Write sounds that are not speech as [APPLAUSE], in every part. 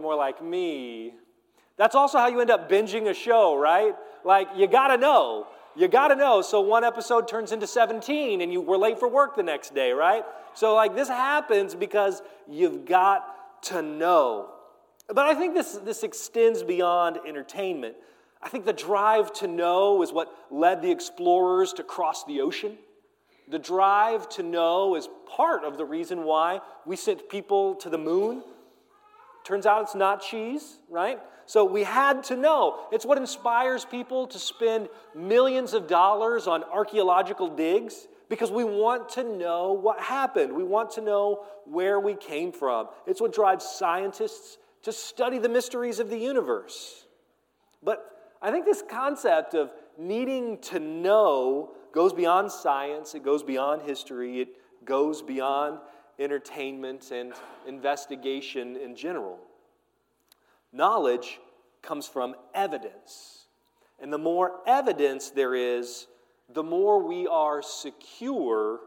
were more like me. That's also how you end up binging a show, right? Like, you gotta know. You gotta know. So one episode turns into 17 and you were late for work the next day, right? So, like, this happens because you've got to know. But I think this, this extends beyond entertainment. I think the drive to know is what led the explorers to cross the ocean. The drive to know is part of the reason why we sent people to the moon. Turns out it's not cheese, right? So we had to know. It's what inspires people to spend millions of dollars on archaeological digs because we want to know what happened. We want to know where we came from. It's what drives scientists to study the mysteries of the universe. But I think this concept of needing to know goes beyond science, it goes beyond history, it goes beyond entertainment and investigation in general. Knowledge comes from evidence. And the more evidence there is, the more we are secure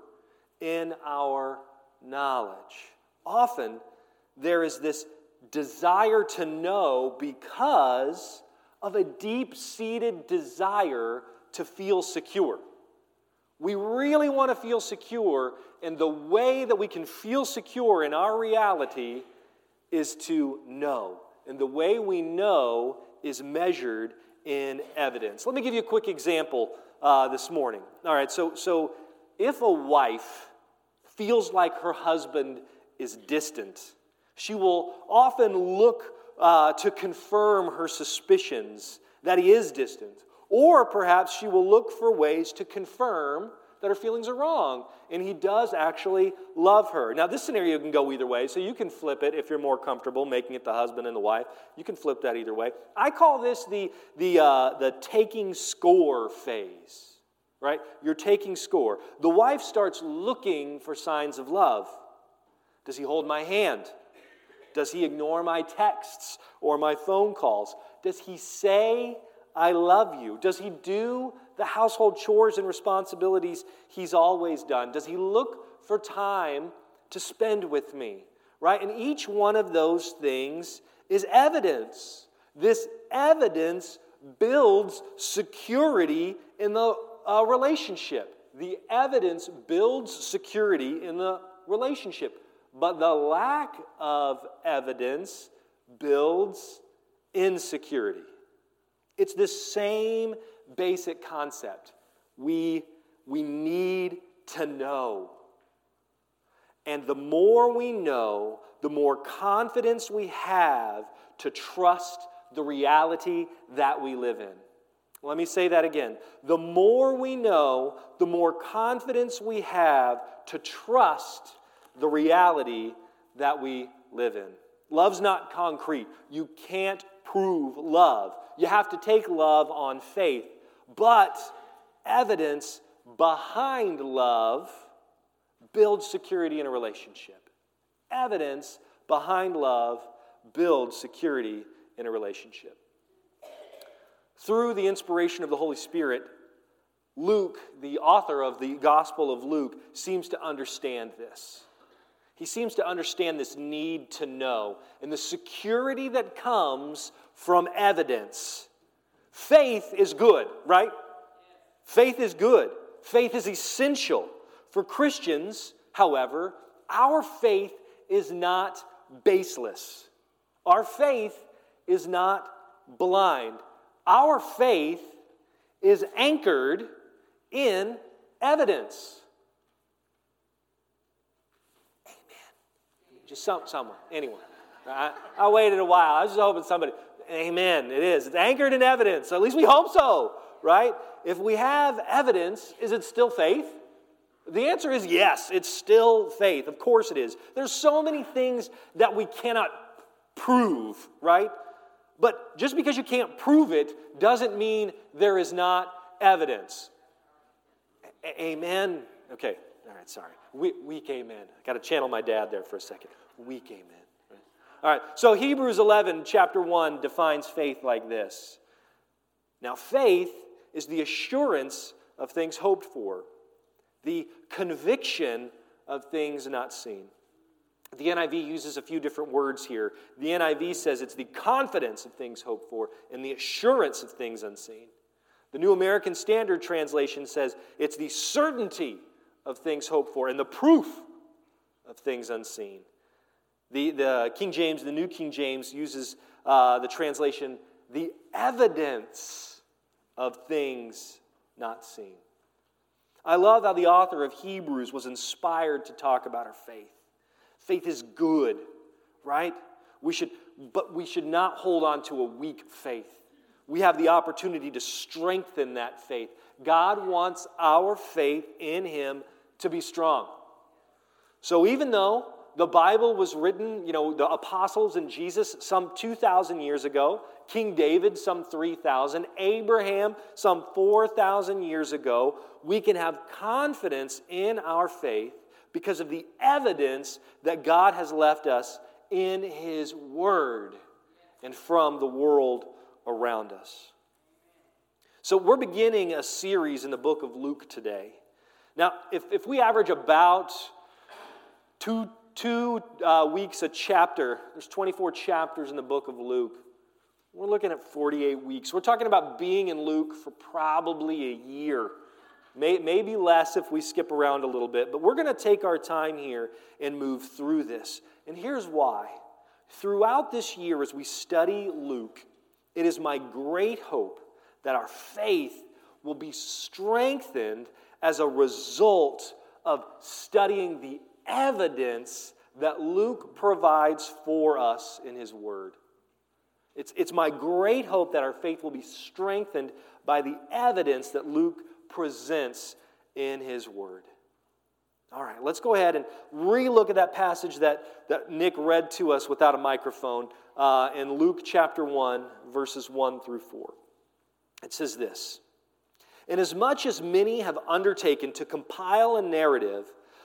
in our knowledge. Often, there is this desire to know because of a deep seated desire to feel secure. We really want to feel secure, and the way that we can feel secure in our reality is to know. And the way we know is measured in evidence. Let me give you a quick example uh, this morning. All right, so, so if a wife feels like her husband is distant, she will often look uh, to confirm her suspicions that he is distant. Or perhaps she will look for ways to confirm that her feelings are wrong and he does actually love her. Now, this scenario can go either way, so you can flip it if you're more comfortable making it the husband and the wife. You can flip that either way. I call this the, the, uh, the taking score phase, right? You're taking score. The wife starts looking for signs of love. Does he hold my hand? Does he ignore my texts or my phone calls? Does he say, I love you? Does he do the household chores and responsibilities he's always done? Does he look for time to spend with me? Right? And each one of those things is evidence. This evidence builds security in the uh, relationship. The evidence builds security in the relationship. But the lack of evidence builds insecurity. It's the same basic concept. We, we need to know. And the more we know, the more confidence we have to trust the reality that we live in. Let me say that again. The more we know, the more confidence we have to trust the reality that we live in. Love's not concrete. You can't prove love. You have to take love on faith. But evidence behind love builds security in a relationship. Evidence behind love builds security in a relationship. Through the inspiration of the Holy Spirit, Luke, the author of the Gospel of Luke, seems to understand this. He seems to understand this need to know and the security that comes from evidence. Faith is good, right? Faith is good. Faith is essential. For Christians, however, our faith is not baseless. Our faith is not blind. Our faith is anchored in evidence. Amen. Just some, someone, anyone. I, I waited a while. I was just hoping somebody. Amen. It is. It's anchored in evidence. At least we hope so, right? If we have evidence, is it still faith? The answer is yes, it's still faith. Of course it is. There's so many things that we cannot prove, right? But just because you can't prove it doesn't mean there is not evidence. A- amen. Okay, all right, sorry. We- weak amen. I got to channel my dad there for a second. Weak amen. All right, so Hebrews 11, chapter 1, defines faith like this. Now, faith is the assurance of things hoped for, the conviction of things not seen. The NIV uses a few different words here. The NIV says it's the confidence of things hoped for and the assurance of things unseen. The New American Standard Translation says it's the certainty of things hoped for and the proof of things unseen. The, the King James, the New King James, uses uh, the translation the evidence of things not seen. I love how the author of Hebrews was inspired to talk about our faith. Faith is good, right? We should, but we should not hold on to a weak faith. We have the opportunity to strengthen that faith. God wants our faith in Him to be strong. So even though the Bible was written, you know, the apostles and Jesus some 2,000 years ago, King David some 3,000, Abraham some 4,000 years ago, we can have confidence in our faith because of the evidence that God has left us in His Word and from the world around us. So, we're beginning a series in the book of Luke today. Now, if, if we average about two, two uh, weeks a chapter, there's 24 chapters in the book of Luke. We're looking at 48 weeks. We're talking about being in Luke for probably a year. May, maybe less if we skip around a little bit, but we're going to take our time here and move through this. And here's why. Throughout this year, as we study Luke, it is my great hope that our faith will be strengthened as a result of studying the evidence that Luke provides for us in his word. It's, it's my great hope that our faith will be strengthened by the evidence that Luke presents in his word. All right, let's go ahead and relook at that passage that, that Nick read to us without a microphone uh, in Luke chapter 1, verses 1 through 4. It says this Inasmuch as many have undertaken to compile a narrative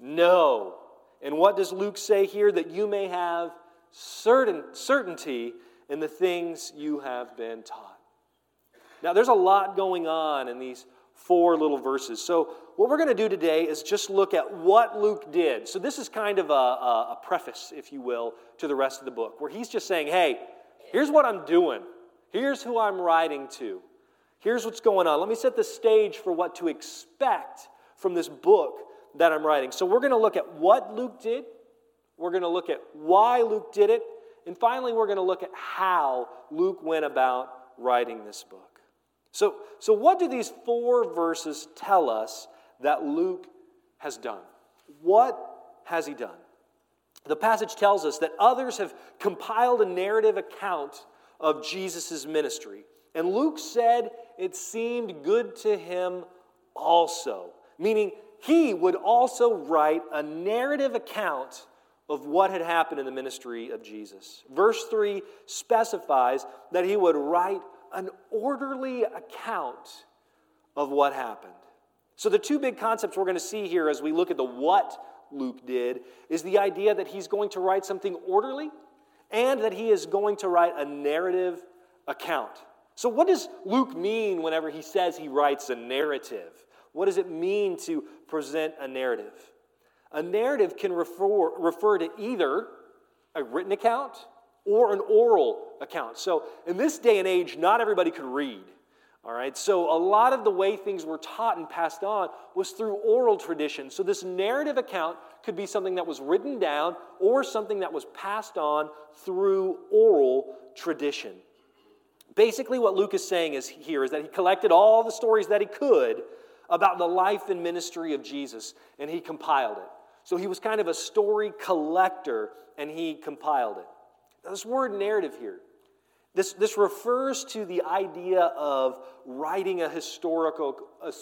know. And what does Luke say here? That you may have certain, certainty in the things you have been taught. Now, there's a lot going on in these four little verses. So, what we're going to do today is just look at what Luke did. So, this is kind of a, a, a, preface, if you will, to the rest of the book, where he's just saying, hey, here's what I'm doing, here's who I'm writing to, here's what's going on. Let me set the stage for what to expect from this book that I'm writing. So, we're going to look at what Luke did, we're going to look at why Luke did it, and finally, we're going to look at how Luke went about writing this book. So, so what do these four verses tell us that Luke has done? What has he done? The passage tells us that others have compiled a narrative account of Jesus' ministry. And Luke said it seemed good to him also, meaning he would also write a narrative account of what had happened in the ministry of Jesus. Verse 3 specifies that he would write an orderly account of what happened. So, the two big concepts we're going to see here as we look at the what Luke did is the idea that he's going to write something orderly and that he is going to write a narrative account. So, what does Luke mean whenever he says he writes a narrative? What does it mean to present a narrative? A narrative can refer, refer to either a written account or an oral account. So, in this day and age, not everybody could read. All right, so a lot of the way things were taught and passed on was through oral tradition. So, this narrative account could be something that was written down or something that was passed on through oral tradition. Basically, what Luke is saying is here is that he collected all the stories that he could about the life and ministry of Jesus and he compiled it. So, he was kind of a story collector and he compiled it. This word narrative here, this, this refers to the idea of writing a historical, a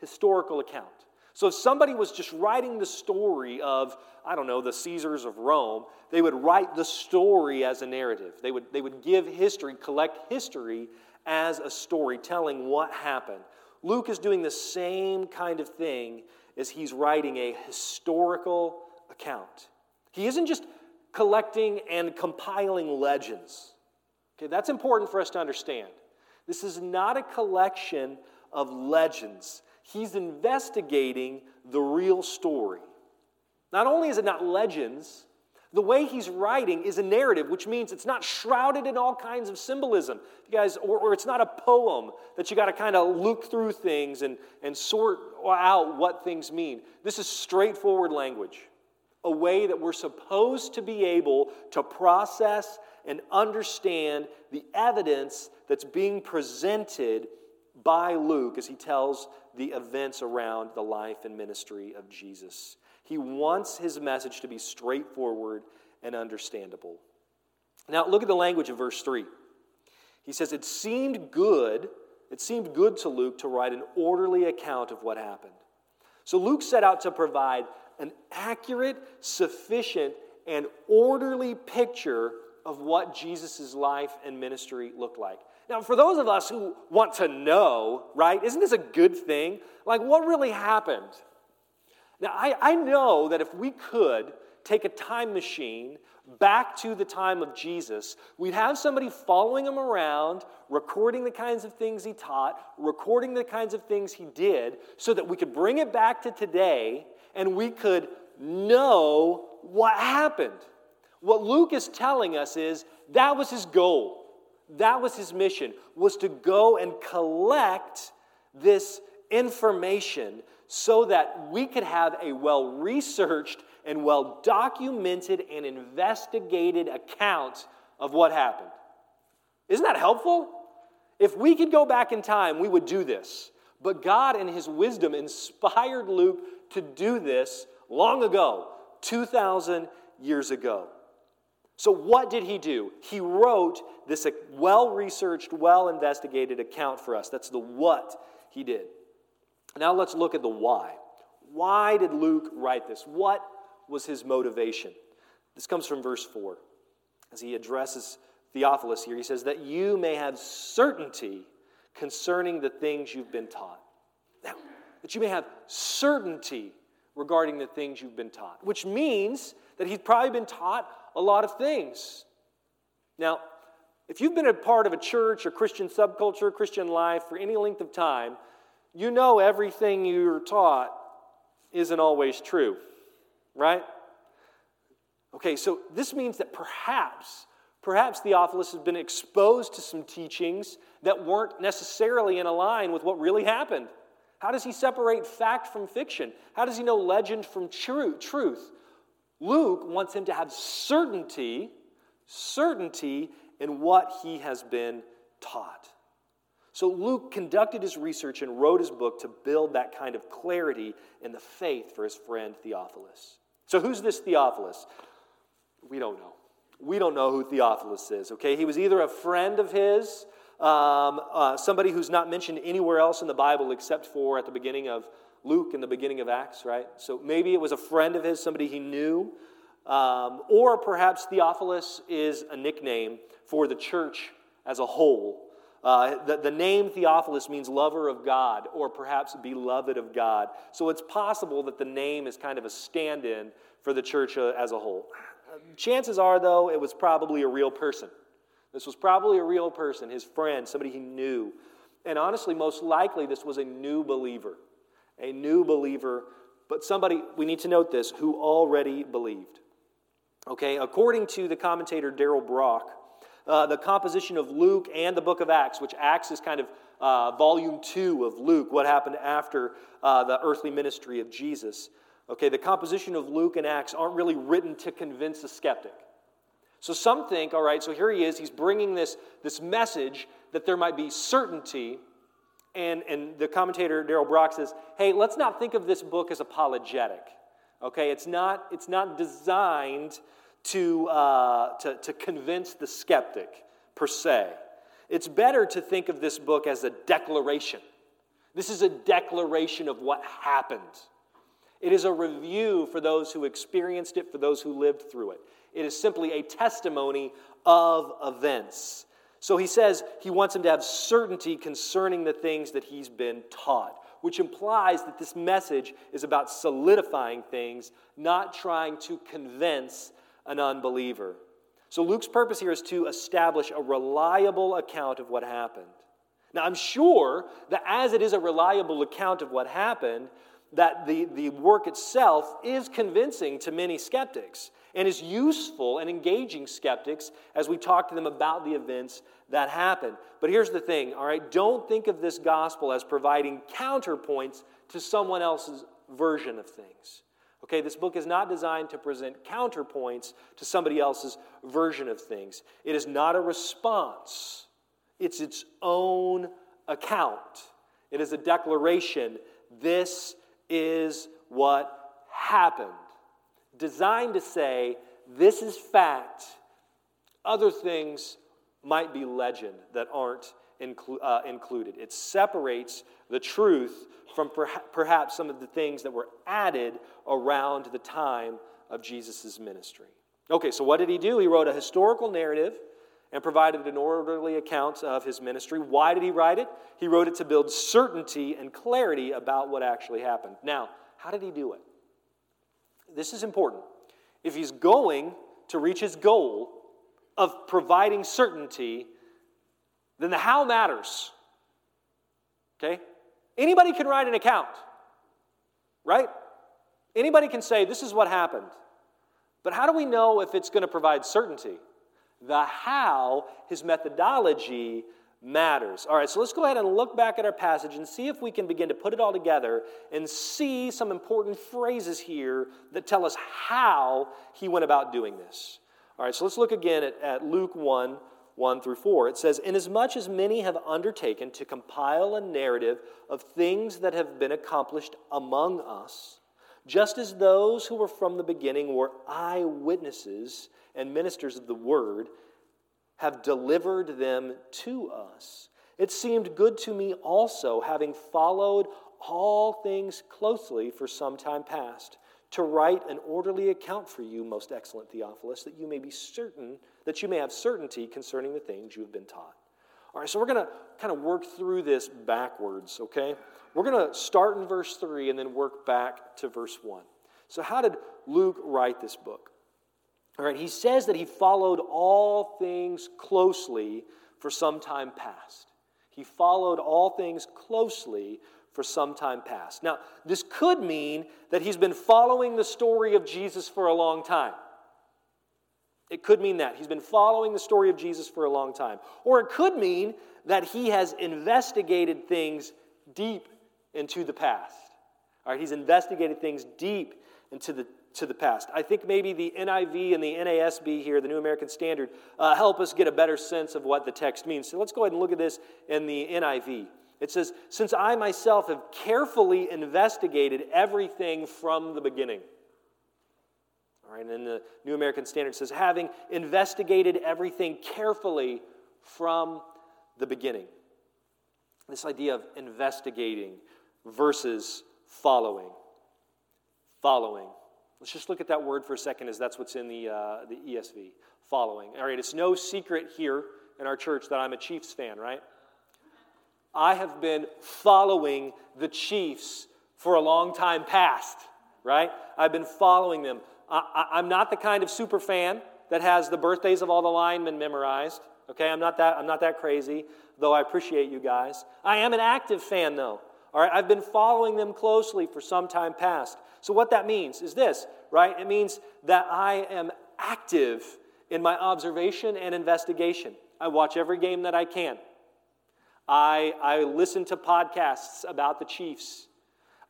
historical account. So if somebody was just writing the story of, I don't know, the Caesars of Rome, they would write the story as a narrative. They would, they would give history, collect history as a story, telling what happened. Luke is doing the same kind of thing as he's writing a historical account. He isn't just collecting and compiling legends. Okay, that's important for us to understand. This is not a collection of legends. He's investigating the real story. Not only is it not legends, the way he's writing is a narrative, which means it's not shrouded in all kinds of symbolism. You guys, or, or it's not a poem that you got to kind of look through things and, and sort out what things mean. This is straightforward language, a way that we're supposed to be able to process and understand the evidence that's being presented by Luke as he tells the events around the life and ministry of Jesus. He wants his message to be straightforward and understandable. Now, look at the language of verse 3. He says, It seemed good, it seemed good to Luke to write an orderly account of what happened. So Luke set out to provide an accurate, sufficient, and orderly picture of what Jesus' life and ministry looked like. Now, for those of us who want to know, right, isn't this a good thing? Like, what really happened? Now, I, I know that if we could take a time machine back to the time of Jesus, we'd have somebody following him around, recording the kinds of things he taught, recording the kinds of things he did, so that we could bring it back to today and we could know what happened. What Luke is telling us is that was his goal. That was his mission, was to go and collect this information so that we could have a well researched and well documented and investigated account of what happened. Isn't that helpful? If we could go back in time, we would do this. But God, in His wisdom, inspired Luke to do this long ago, 2,000 years ago. So, what did he do? He wrote this uh, well researched, well investigated account for us. That's the what he did. Now, let's look at the why. Why did Luke write this? What was his motivation? This comes from verse 4. As he addresses Theophilus here, he says, That you may have certainty concerning the things you've been taught. Now, that you may have certainty regarding the things you've been taught, which means that he's probably been taught a lot of things. Now, if you've been a part of a church or Christian subculture, Christian life for any length of time, you know everything you're taught isn't always true, right? Okay, so this means that perhaps, perhaps Theophilus has been exposed to some teachings that weren't necessarily in line with what really happened. How does he separate fact from fiction? How does he know legend from truth? Luke wants him to have certainty, certainty in what he has been taught. So Luke conducted his research and wrote his book to build that kind of clarity in the faith for his friend Theophilus. So who's this Theophilus? We don't know. We don't know who Theophilus is, okay? He was either a friend of his um, uh, somebody who's not mentioned anywhere else in the Bible except for at the beginning of Luke and the beginning of Acts, right? So maybe it was a friend of his, somebody he knew. Um, or perhaps Theophilus is a nickname for the church as a whole. Uh, the, the name Theophilus means lover of God, or perhaps beloved of God. So it's possible that the name is kind of a stand in for the church uh, as a whole. Chances are, though, it was probably a real person. This was probably a real person, his friend, somebody he knew. And honestly, most likely, this was a new believer. A new believer, but somebody, we need to note this, who already believed. Okay, according to the commentator Darrell Bock, uh, the composition of Luke and the book of Acts, which Acts is kind of uh, volume two of Luke, what happened after uh, the earthly ministry of Jesus. Okay, the composition of Luke and Acts aren't really written to convince a skeptic. So some think, all right, so here he is, he's bringing this, this message that there might be certainty. And, and the commentator, Darrell Bock, says, hey, let's not think of this book as apologetic. Okay, it's not, it's not designed to, uh, to, to convince the skeptic per se. It's better to think of this book as a declaration. This is a declaration of what happened. It is a review for those who experienced it, for those who lived through it. It is simply a testimony of events. So he says he wants him to have certainty concerning the things that he's been taught, which implies that this message is about solidifying things, not trying to convince an unbeliever. So Luke's purpose here is to establish a reliable account of what happened. Now, I'm sure that as it is a reliable account of what happened, that the, the work itself is convincing to many skeptics and is useful and engaging skeptics as we talk to them about the events that happen. But here's the thing, all right? Don't think of this gospel as providing counterpoints to someone else's version of things. Okay, this book is not designed to present counterpoints to somebody else's version of things. It is not a response, it's its own account. It is a declaration this is what happened. Designed to say, this is fact. Other things might be legend that aren't inclu- uh, included. It separates the truth from per- perhaps some of the things that were added around the time of Jesus' ministry. Okay, so what did he do? He wrote a historical narrative and provided an orderly account of his ministry. Why did he write it? He wrote it to build certainty and clarity about what actually happened. Now, how did he do it? This is important. If he's going to reach his goal of providing certainty, then the how matters. Okay? Anybody can write an account, right? Anybody can say, this is what happened. But how do we know if it's going to provide certainty? The how, his methodology, matters. All right, so let's go ahead and look back at our passage and see if we can begin to put it all together and see some important phrases here that tell us how he went about doing this. All right, so let's look again at, at Luke 1 1 through 4. It says, Inasmuch as many have undertaken to compile a narrative of things that have been accomplished among us, just as those who were from the beginning were eyewitnesses and ministers of the word, have delivered them to us. It seemed good to me also, having followed all things closely for some time past, to write an orderly account for you, most excellent Theophilus, that you may be certain, that you may have certainty concerning the things you have been taught. All right, so we're going to kind of work through this backwards, okay? We're going to start in verse 3 and then work back to verse 1. So, how did Luke write this book? All right, he says that he followed all things closely for some time past. He followed all things closely for some time past. Now, this could mean that he's been following the story of Jesus for a long time. It could mean that. He's been following the story of Jesus for a long time. Or it could mean that he has investigated things deep into the past. All right, he's investigated things deep into the to the past. I think maybe the NIV and the NASB here, the New American Standard, uh, help us get a better sense of what the text means. So let's go ahead and look at this in the NIV. It says, Since I myself have carefully investigated everything from the beginning. All right, and then the New American Standard says, having investigated everything carefully from the beginning. This idea of investigating versus following. Following. Let's just look at that word for a second, as that's what's in the, uh, the ESV following. All right, it's no secret here in our church that I'm a Chiefs fan, right? I have been following the Chiefs for a long time past, right? I've been following them. I, am not the kind of super fan that has the birthdays of all the linemen memorized. Okay, I'm not that I'm not that crazy, though I appreciate you guys. I am an active fan though. All right, I've been following them closely for some time past. So, what that means is this, right? It means that I am active in my observation and investigation. I watch every game that I can. I, I listen to podcasts about the Chiefs.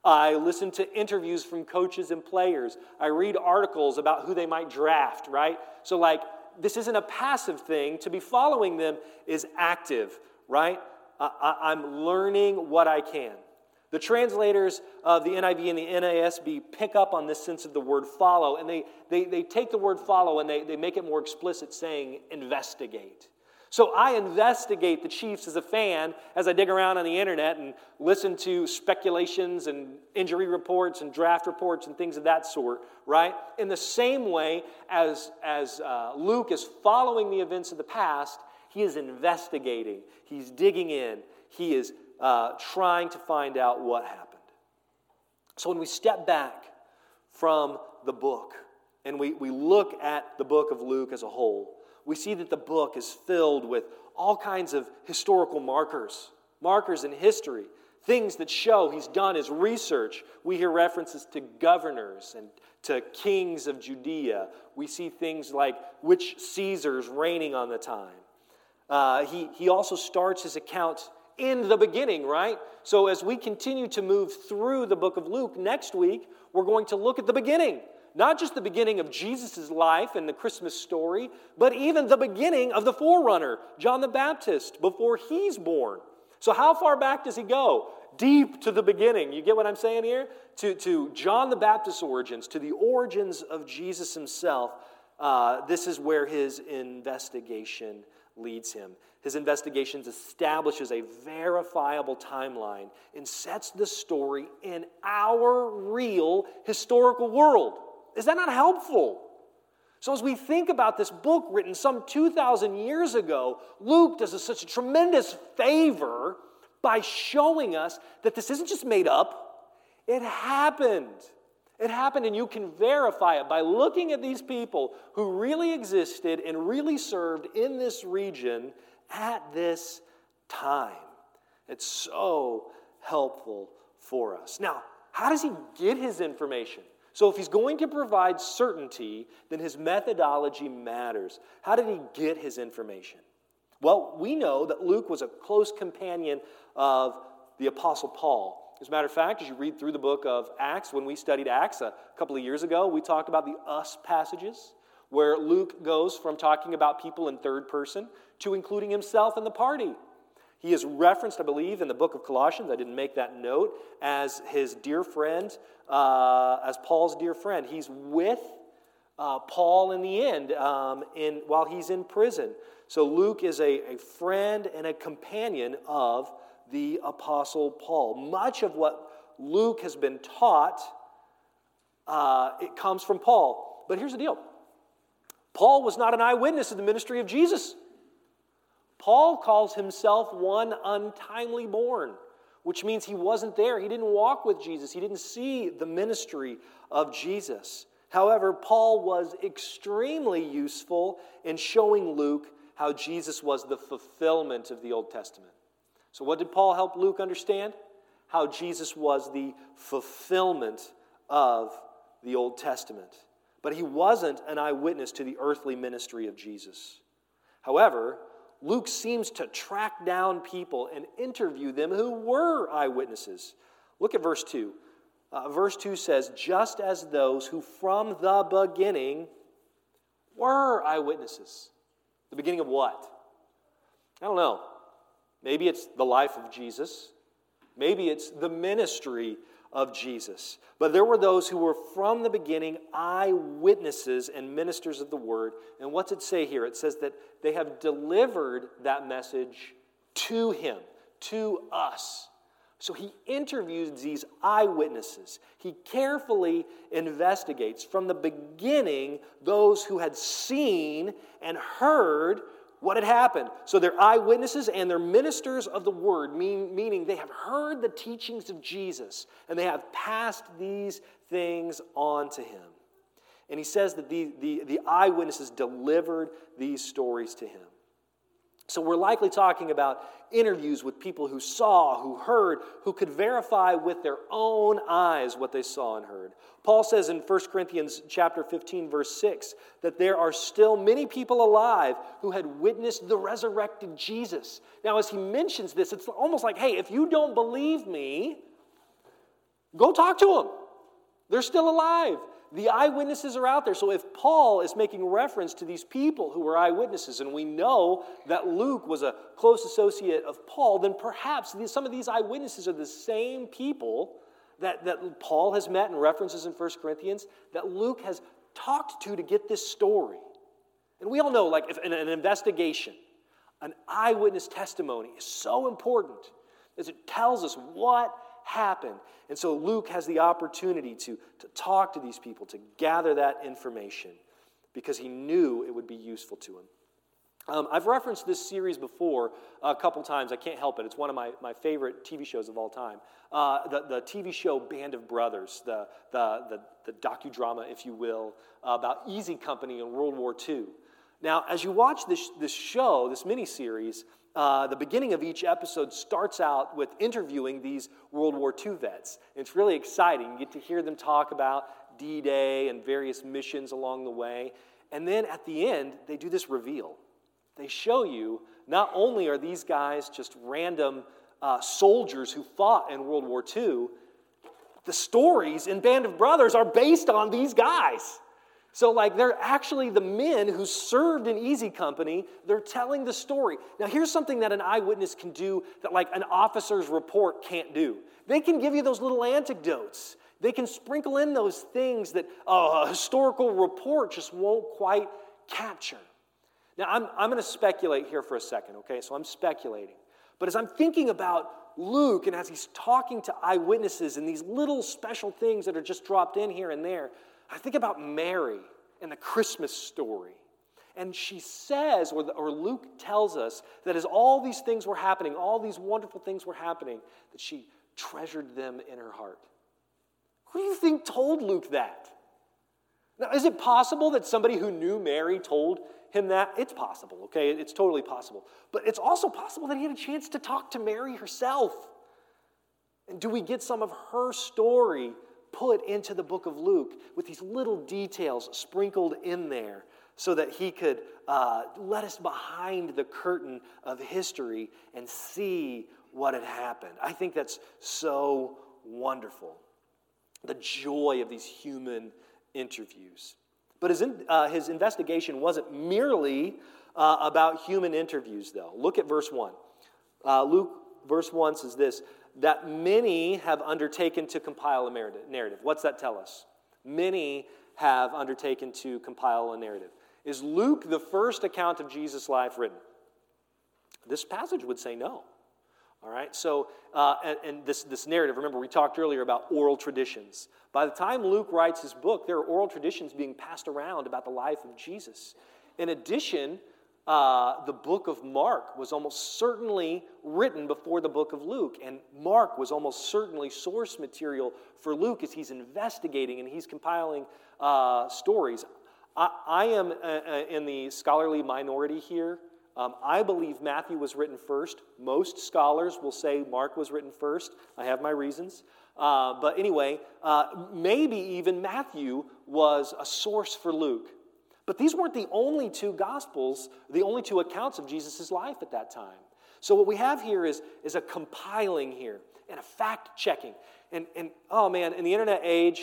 I listen to interviews from coaches and players. I read articles about who they might draft, right? So, like, this isn't a passive thing. To be following them is active, right? I, I'm learning what I can. The translators of the NIV and the NASB pick up on this sense of the word follow, and they, they, they take the word follow and they, they make it more explicit, saying investigate. So I investigate the Chiefs as a fan as I dig around on the internet and listen to speculations and injury reports and draft reports and things of that sort, right? In the same way as, as uh, Luke is following the events of the past, he is investigating, he's digging in, he is uh, trying to find out what happened. So when we step back from the book and we, we look at the book of Luke as a whole, we see that the book is filled with all kinds of historical markers, markers in history, things that show he's done his research. We hear references to governors and to kings of Judea. We see things like which Caesar's reigning on the time. Uh, he, he also starts his account in the beginning, right? So as we continue to move through the book of Luke, next week we're going to look at the beginning not just the beginning of Jesus' life and the Christmas story, but even the beginning of the forerunner, John the Baptist, before he's born. So, how far back does he go? Deep to the beginning. You get what I'm saying here? To, to John the Baptist's origins, to the origins of Jesus himself. Uh, this is where his investigation leads him. His investigations establishes a verifiable timeline and sets the story in our real historical world. Is that not helpful? So, as we think about this book written some 2,000 years ago, Luke does us such a tremendous favor by showing us that this isn't just made up, it happened. It happened, and you can verify it by looking at these people who really existed and really served in this region at this time. It's so helpful for us. Now, how does he get his information? So, if he's going to provide certainty, then his methodology matters. How did he get his information? Well, we know that Luke was a close companion of the Apostle Paul. As a matter of fact, as you read through the book of Acts, when we studied Acts a couple of years ago, we talked about the us passages, where Luke goes from talking about people in third person to including himself in the party. He is referenced, I believe, in the book of Colossians. I didn't make that note, as his dear friend, uh, as Paul's dear friend. He's with uh, Paul in the end um, in, while he's in prison. So Luke is a, a friend and a companion of the Apostle Paul. Much of what Luke has been taught, uh, it comes from Paul. But here's the deal Paul was not an eyewitness of the ministry of Jesus. Paul calls himself one untimely born, which means he wasn't there. He didn't walk with Jesus, he didn't see the ministry of Jesus. However, Paul was extremely useful in showing Luke how Jesus was the fulfillment of the Old Testament. So, what did Paul help Luke understand? How Jesus was the fulfillment of the Old Testament. But he wasn't an eyewitness to the earthly ministry of Jesus. However, Luke seems to track down people and interview them who were eyewitnesses. Look at verse 2. Uh, verse 2 says, Just as those who from the beginning were eyewitnesses. The beginning of what? I don't know. Maybe it's the life of Jesus. Maybe it's the ministry of Jesus. But there were those who were from the beginning eyewitnesses and ministers of the word. And what's it say here? It says that they have delivered that message to him, to us. So he interviews these eyewitnesses. He carefully investigates from the beginning those who had seen and heard what had happened. So they're eyewitnesses and they're ministers of the word, mean, meaning they have heard the teachings of Jesus and they have passed these things on to him. And he says that the, the, the eyewitnesses delivered these stories to him. So we're likely talking about interviews with people who saw, who heard, who could verify with their own eyes what they saw and heard. Paul says in 1 Corinthians chapter 15 verse 6 that there are still many people alive who had witnessed the resurrected Jesus. Now as he mentions this it's almost like hey if you don't believe me go talk to them. They're still alive. The eyewitnesses are out there. So if Paul is making reference to these people who were eyewitnesses, and we know that Luke was a close associate of Paul, then perhaps some of these eyewitnesses are the same people that, that Paul has met and references in 1 Corinthians that Luke has talked to to get this story. And we all know, like, if in an investigation, an eyewitness testimony is so important as it tells us what happened. And so Luke has the opportunity to, to talk to these people, to gather that information, because he knew it would be useful to him. Um, I've referenced this series before a couple times. I can't help it. It's one of my, my favorite TV shows of all time. Uh, the, the TV show Band of Brothers, the, the, the, the docudrama, if you will, about Easy Company in World War II. Now, as you watch this, this show, this miniseries, uh, the beginning of each episode starts out with interviewing these World War II vets. It's really exciting. You get to hear them talk about D Day and various missions along the way. And then at the end, they do this reveal. They show you not only are these guys just random uh, soldiers who fought in World War II, the stories in Band of Brothers are based on these guys. So, like, they're actually the men who served in Easy Company. They're telling the story. Now, here's something that an eyewitness can do that, like, an officer's report can't do. They can give you those little anecdotes. They can sprinkle in those things that a historical report just won't quite capture. Now, I'm, I'm going to speculate here for a second, okay? So, I'm speculating. But as I'm thinking about Luke and as he's talking to eyewitnesses and these little special things that are just dropped in here and there, I think about Mary and the Christmas story. And she says, or, the, or, Luke tells us, that as all these things were happening, all these wonderful things were happening, that she treasured them in her heart. Who do you think told Luke that? Now, is it possible that somebody who knew Mary told him that? It's possible, okay? It's totally possible. But it's also possible that he had a chance to talk to Mary herself. And do we get some of her story put into the book of Luke with these little details sprinkled in there so that he could uh, let us behind the curtain of history and see what had happened. I think that's so wonderful. The joy of these human interviews. But his, in, uh, his investigation wasn't merely uh, about human interviews, though. Look at verse 1. Uh, Luke, verse 1 says this that many have undertaken to compile a narrative. What's that tell us? Many have undertaken to compile a narrative. Is Luke the first account of Jesus' life written? This passage would say no. All right, so, uh, and, and, this, this narrative, remember, we talked earlier about oral traditions. By the time Luke writes his book, there are oral traditions being passed around about the life of Jesus. In addition, uh, the book of Mark was almost certainly written before the book of Luke, and Mark was almost certainly source material for Luke as he's investigating and he's compiling uh, stories. I, I am uh, uh in the scholarly minority here. Um, I believe Matthew was written first. Most scholars will say Mark was written first. I have my reasons. Uh, but anyway, maybe even Matthew was a source for Luke. But these weren't the only two gospels, the only two accounts of Jesus' life at that time. So what we have here is, is a compiling here and a fact checking. And, and oh man, in the internet age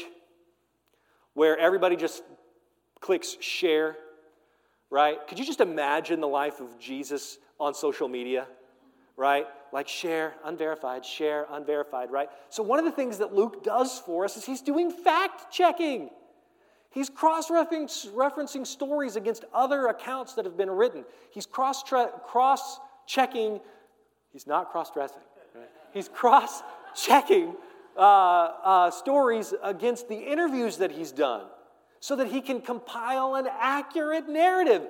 where everybody just clicks share, right? Could you just imagine the life of Jesus on social media, right? Like share, unverified, share, unverified, right? So one of the things that Luke does for us is he's doing fact checking. He's cross referencing stories against other accounts that have been written. He's cross checking, he's not cross dressing, right? he's cross checking uh, uh, stories against the interviews that he's done so that he can compile an accurate narrative.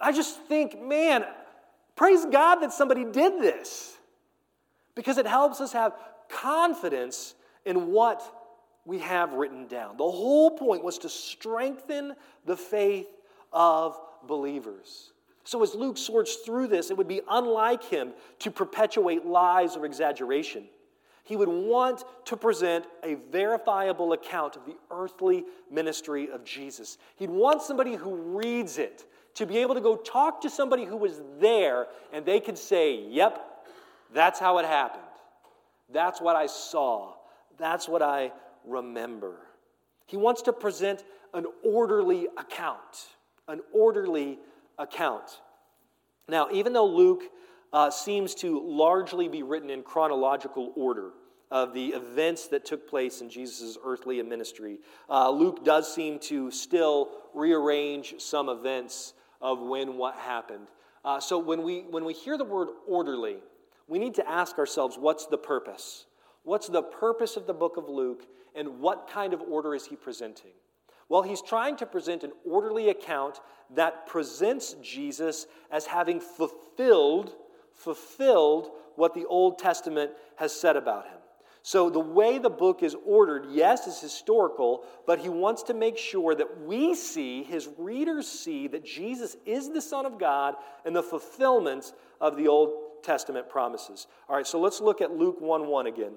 I just think, man, praise God that somebody did this because it helps us have confidence in what we have written down. The whole point was to strengthen the faith of believers. So, as Luke sorts through this, it would be unlike him to perpetuate lies or exaggeration. He would want to present a verifiable account of the earthly ministry of Jesus. He'd want somebody who reads it to be able to go talk to somebody who was there and they could say, Yep, that's how it happened. That's what I saw. That's what I remember. He wants to present an orderly account, an orderly account. Now, even though Luke uh, seems to largely be written in chronological order of the events that took place in Jesus' earthly ministry, uh, Luke does seem to still rearrange some events of when what happened. Uh, so when we, when we hear the word orderly, we need to ask ourselves what's the purpose? What's the purpose of the book of Luke, and what kind of order is he presenting? Well, he's trying to present an orderly account that presents Jesus as having fulfilled, fulfilled what the Old Testament has said about him. So, the way the book is ordered, yes, is historical, but he wants to make sure that we see, his readers see, that Jesus is the Son of God and the fulfillment of the Old Testament promises. All right, so let's look at Luke 1 1 again.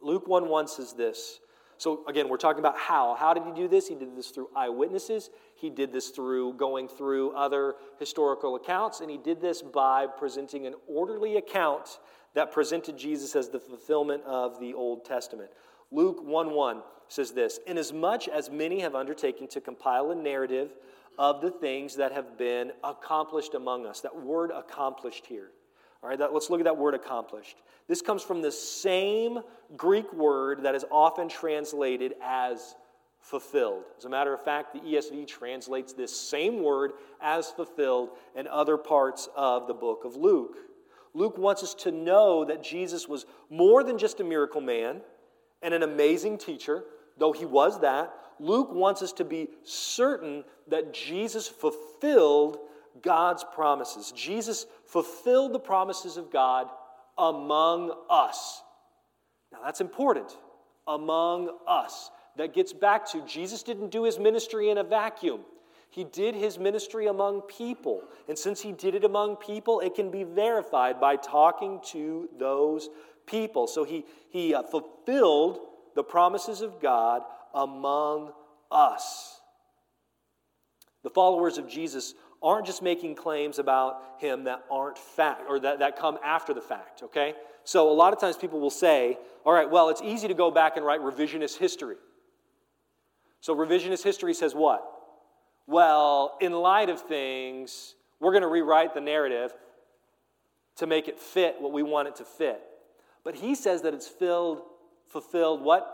Luke 1 1 says this. So, again, we're talking about how. How did he do this? He did this through eyewitnesses. He did this through going through other historical accounts, and he did this by presenting an orderly account that presented Jesus as the fulfillment of the Old Testament. Luke 1 1 says this Inasmuch as many have undertaken to compile a narrative of the things that have been accomplished among us. That word accomplished here. All right, that, let's look at that word accomplished. This comes from the same Greek word that is often translated as fulfilled. As a matter of fact, the ESV translates this same word as fulfilled in other parts of the book of Luke. Luke wants us to know that Jesus was more than just a miracle man and an amazing teacher, though he was that. Luke wants us to be certain that Jesus fulfilled God's promises. Jesus fulfilled the promises of God among us. Now that's important. Among us. That gets back to Jesus didn't do his ministry in a vacuum. He did his ministry among people. And since he did it among people, it can be verified by talking to those people. So he, he uh, fulfilled the promises of God among us. The followers of Jesus aren't just making claims about him that aren't fact or that, that come after the fact, okay? So a lot of times people will say, all right, well, it's easy to go back and write revisionist history. So revisionist history says what? well, in light of things, we're going to rewrite the narrative to make it fit what we want it to fit. But he says that it's filled, fulfilled what?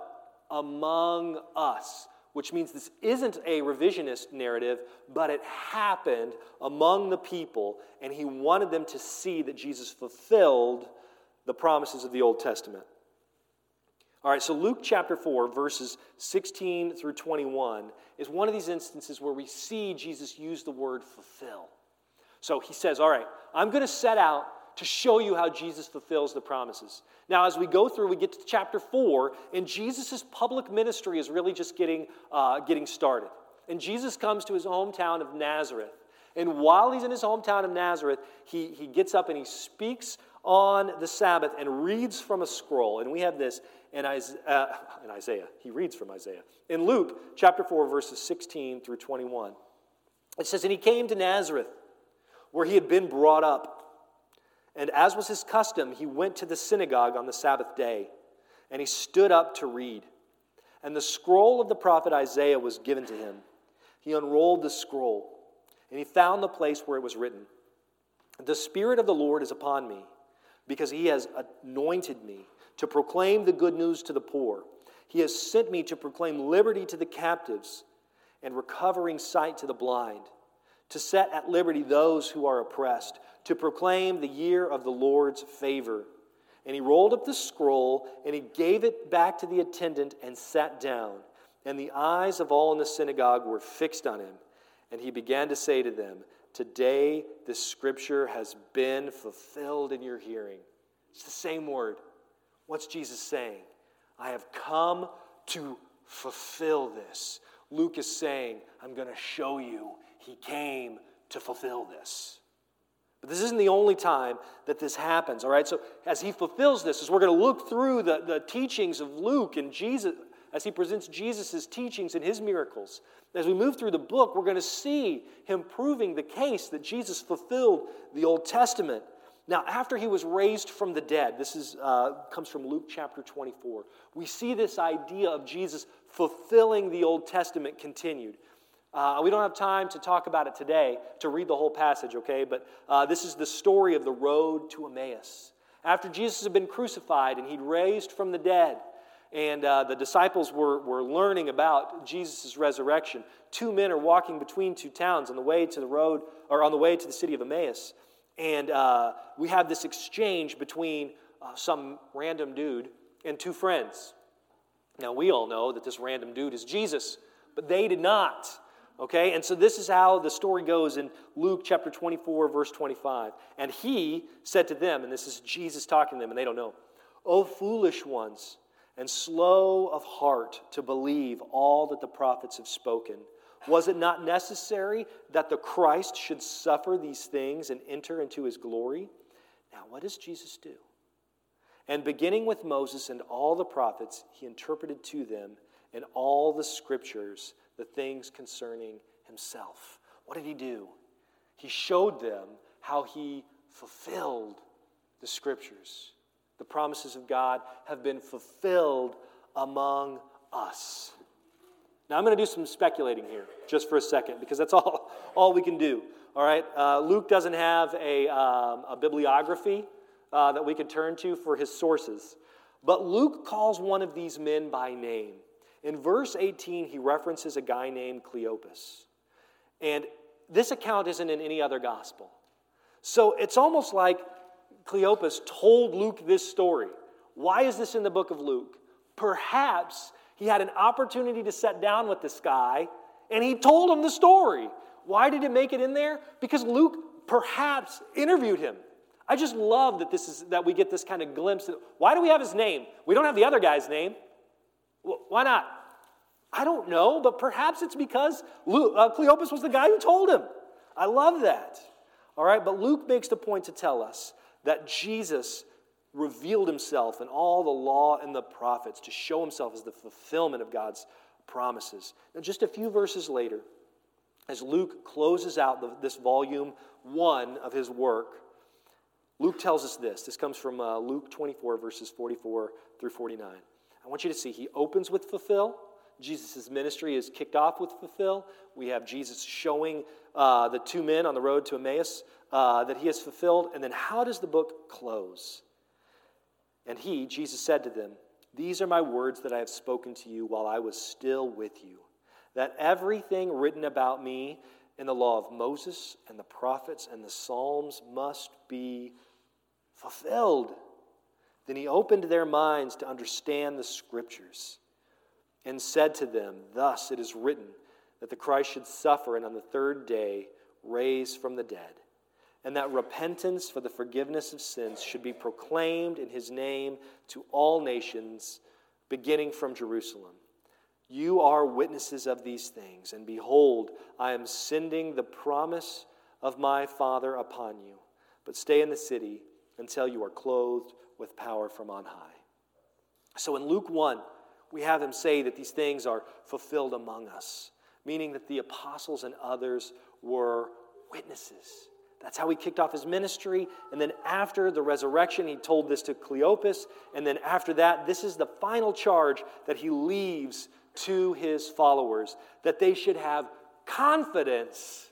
Among us, which means this isn't a revisionist narrative, but it happened among the people, and he wanted them to see that Jesus fulfilled the promises of the Old Testament. All right, so Luke chapter 4, verses 16 through 21 is one of these instances where we see Jesus use the word fulfill. So he says, All right, I'm going to set out to show you how Jesus fulfills the promises. Now, as we go through, we get to chapter 4, and Jesus' public ministry is really just getting, uh, getting started. And Jesus comes to his hometown of Nazareth. And while he's in his hometown of Nazareth, he, he gets up and he speaks on the Sabbath and reads from a scroll. And we have this in Isaiah, uh, in Isaiah. He reads from Isaiah. In Luke chapter 4, verses 16 through 21, it says, And he came to Nazareth, where he had been brought up. And as was his custom, he went to the synagogue on the Sabbath day, and he stood up to read. And the scroll of the prophet Isaiah was given to him. He unrolled the scroll, and he found the place where it was written The Spirit of the Lord is upon me, because he has anointed me to proclaim the good news to the poor. He has sent me to proclaim liberty to the captives and recovering sight to the blind, to set at liberty those who are oppressed, to proclaim the year of the Lord's favor. And he rolled up the scroll and he gave it back to the attendant and sat down. And the eyes of all in the synagogue were fixed on him. And he began to say to them, Today this scripture has been fulfilled in your hearing. It's the same word. What's Jesus saying? I have come to fulfill this. Luke is saying, I'm going to show you he came to fulfill this. But this isn't the only time that this happens, all right? So as he fulfills this, as we're going to look through the, the teachings of Luke and Jesus, as he presents Jesus' teachings and his miracles, as we move through the book, we're going to see him proving the case that Jesus fulfilled the Old Testament. Now, after he was raised from the dead, this is, uh, comes from Luke chapter 24, we see this idea of Jesus fulfilling the Old Testament continued. Uh, we don't have time to talk about it today, to read the whole passage, okay? But uh, this is the story of the road to Emmaus. After Jesus had been crucified and he'd raised from the dead, and uh, the disciples were, were learning about Jesus' resurrection, two men are walking between two towns on the way to the road, or on the way to the city of Emmaus. And uh, we have this exchange between uh, some random dude and two friends. Now, we all know that this random dude is Jesus, but they did not. Okay, and so this is how the story goes in Luke chapter 24, verse 25. And he said to them, and this is Jesus talking to them, and they don't know, O foolish ones, and slow of heart to believe all that the prophets have spoken. Was it not necessary that the Christ should suffer these things and enter into his glory? Now, what does Jesus do? And beginning with Moses and all the prophets, he interpreted to them in all the scriptures the things concerning himself. What did he do? He showed them how he fulfilled the scriptures. The promises of God have been fulfilled among us. Now, I'm going to do some speculating here just for a second because that's all, [LAUGHS] all we can do. All right? Uh, Luke doesn't have a, um, a bibliography uh, that we can turn to for his sources. But Luke calls one of these men by name. In verse 18, he references a guy named Cleopas. And this account isn't in any other gospel. So it's almost like Cleopas told Luke this story. Why is this in the book of Luke? Perhaps he had an opportunity to sit down with this guy and he told him the story. Why did it make it in there? Because Luke perhaps interviewed him. I just love that this is that we get this kind of glimpse. Why do we have his name? We don't have the other guy's name. Why not? I don't know, but perhaps it's because Luke, uh, Cleopas was the guy who told him. I love that. All right, but Luke makes the point to tell us that Jesus revealed himself in all the law and the prophets to show himself as the fulfillment of God's promises. Now, just a few verses later, as Luke closes out the, this volume one of his work, Luke tells us this. This comes from uh, Luke 24, verses 44 through 49. I want you to see, he opens with fulfill. Jesus' ministry is kicked off with fulfill. We have Jesus showing uh, the two men on the road to Emmaus uh, that he has fulfilled. And then how does the book close? And he, Jesus, said to them, These are my words that I have spoken to you while I was still with you, that everything written about me in the law of Moses and the prophets and the Psalms must be fulfilled. Then he opened their minds to understand the scriptures and said to them, Thus it is written that the Christ should suffer and on the third day raise from the dead, and that repentance for the forgiveness of sins should be proclaimed in his name to all nations, beginning from Jerusalem. You are witnesses of these things, and behold, I am sending the promise of my Father upon you. But stay in the city until you are clothed with power from on high. So in Luke 1, we have him say that these things are fulfilled among us, meaning that the apostles and others were witnesses. That's how he kicked off his ministry. And then after the resurrection, he told this to Cleopas. And then after that, this is the final charge that he leaves to his followers that they should have confidence,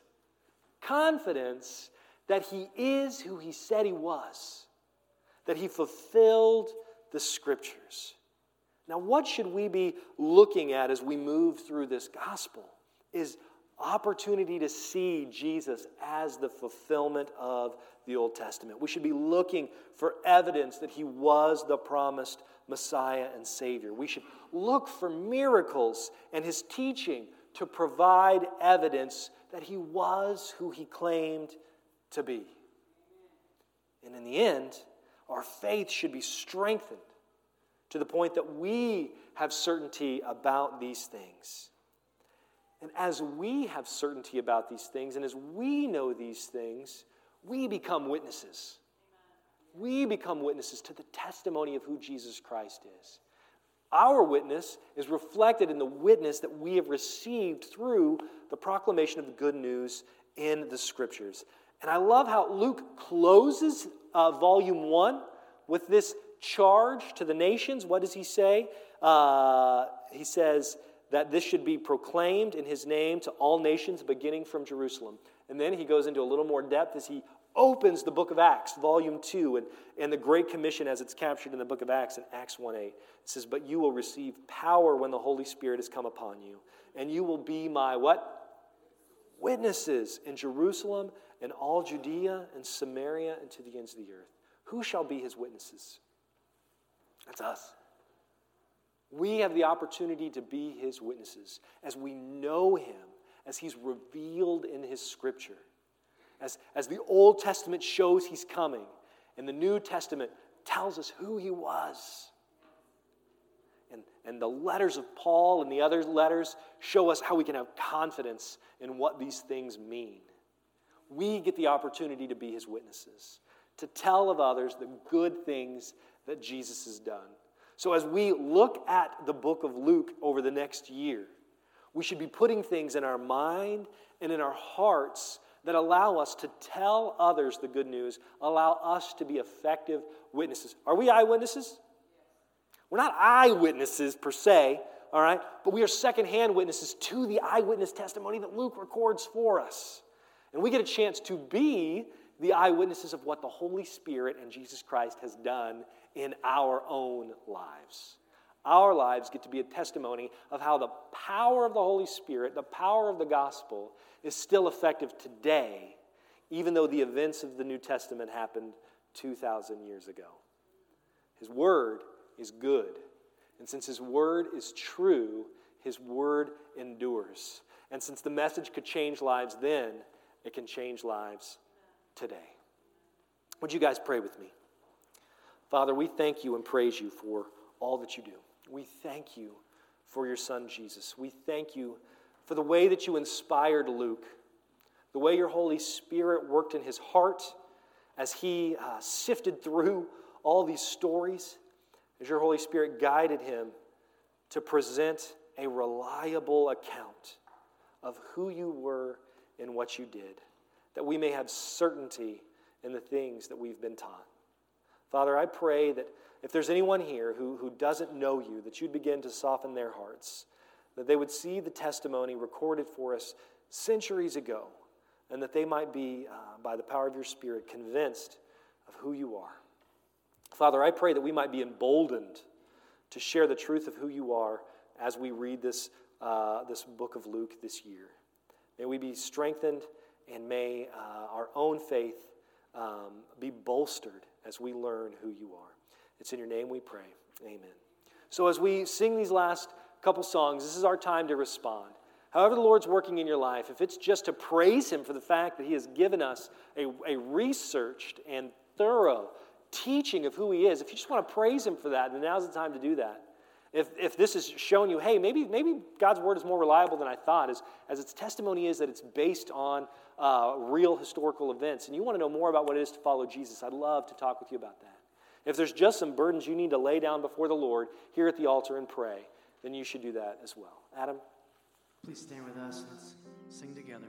confidence that he is who he said he was, that he fulfilled the scriptures. Now, what should we be looking at as we move through this gospel? Is opportunity to see Jesus as the fulfillment of the Old Testament. We should be looking for evidence that he was the promised Messiah and Savior. We should look for miracles and his teaching to provide evidence that he was who he claimed to be. And in the end, our faith should be strengthened to the point that we have certainty about these things. And as we have certainty about these things, and as we know these things, we become witnesses. We become witnesses to the testimony of who Jesus Christ is. Our witness is reflected in the witness that we have received through the proclamation of the good news in the scriptures. And I love how Luke closes uh, volume one with this charge to the nations. What does he say? Uh, he says that this should be proclaimed in his name to all nations, beginning from Jerusalem. And then he goes into a little more depth as he opens the book of Acts, volume 2, and, and the Great Commission as it's captured in the book of Acts in Acts 1 8. It says, But you will receive power when the Holy Spirit has come upon you, and you will be my what? Witnesses in Jerusalem in all Judea and Samaria and to the ends of the earth. Who shall be his witnesses? That's us. We have the opportunity to be his witnesses as we know him, as he's revealed in his scripture, as, as the Old Testament shows he's coming, and the New Testament tells us who he was. And, and the letters of Paul and the other letters show us how we can have confidence in what these things mean. We get the opportunity to be his witnesses, to tell of others the good things that Jesus has done. So, as we look at the book of Luke over the next year, we should be putting things in our mind and in our hearts that allow us to tell others the good news, allow us to be effective witnesses. Are we eyewitnesses? We're not eyewitnesses per se, all right, but we are secondhand witnesses to the eyewitness testimony that Luke records for us. And we get a chance to be the eyewitnesses of what the Holy Spirit and Jesus Christ has done in our own lives. Our lives get to be a testimony of how the power of the Holy Spirit, the power of the gospel, is still effective today, even though the events of the New Testament happened 2,000 years ago. His word is good. And since His word is true, His word endures. And since the message could change lives then, it can change lives today. Would you guys pray with me? Father, we thank you and praise you for all that you do. We thank you for your son Jesus. We thank you for the way that you inspired Luke, the way your Holy Spirit worked in his heart as he uh, sifted through all these stories, as your Holy Spirit guided him to present a reliable account of who you were and what you did, that we may have certainty in the things that we've been taught. Father, I pray that if there's anyone here who, who doesn't know you, that you'd begin to soften their hearts, that they would see the testimony recorded for us centuries ago, and that they might be, uh, by the power of your Spirit, convinced of who you are. Father, I pray that we might be emboldened to share the truth of who you are as we read this, uh, this book of Luke this year. May we be strengthened and may uh, our own faith um, be bolstered as we learn who you are. It's in your name we pray. Amen. So, as we sing these last couple songs, this is our time to respond. However, the Lord's working in your life, if it's just to praise Him for the fact that He has given us a, a researched and thorough teaching of who He is, if you just want to praise Him for that, then now's the time to do that. If, if this is showing you, hey, maybe, maybe God's word is more reliable than I thought, as, as its testimony is that it's based on uh, real historical events, and you want to know more about what it is to follow Jesus, I'd love to talk with you about that. If there's just some burdens you need to lay down before the Lord here at the altar and pray, then you should do that as well. Adam? Please stand with us. Let's sing together.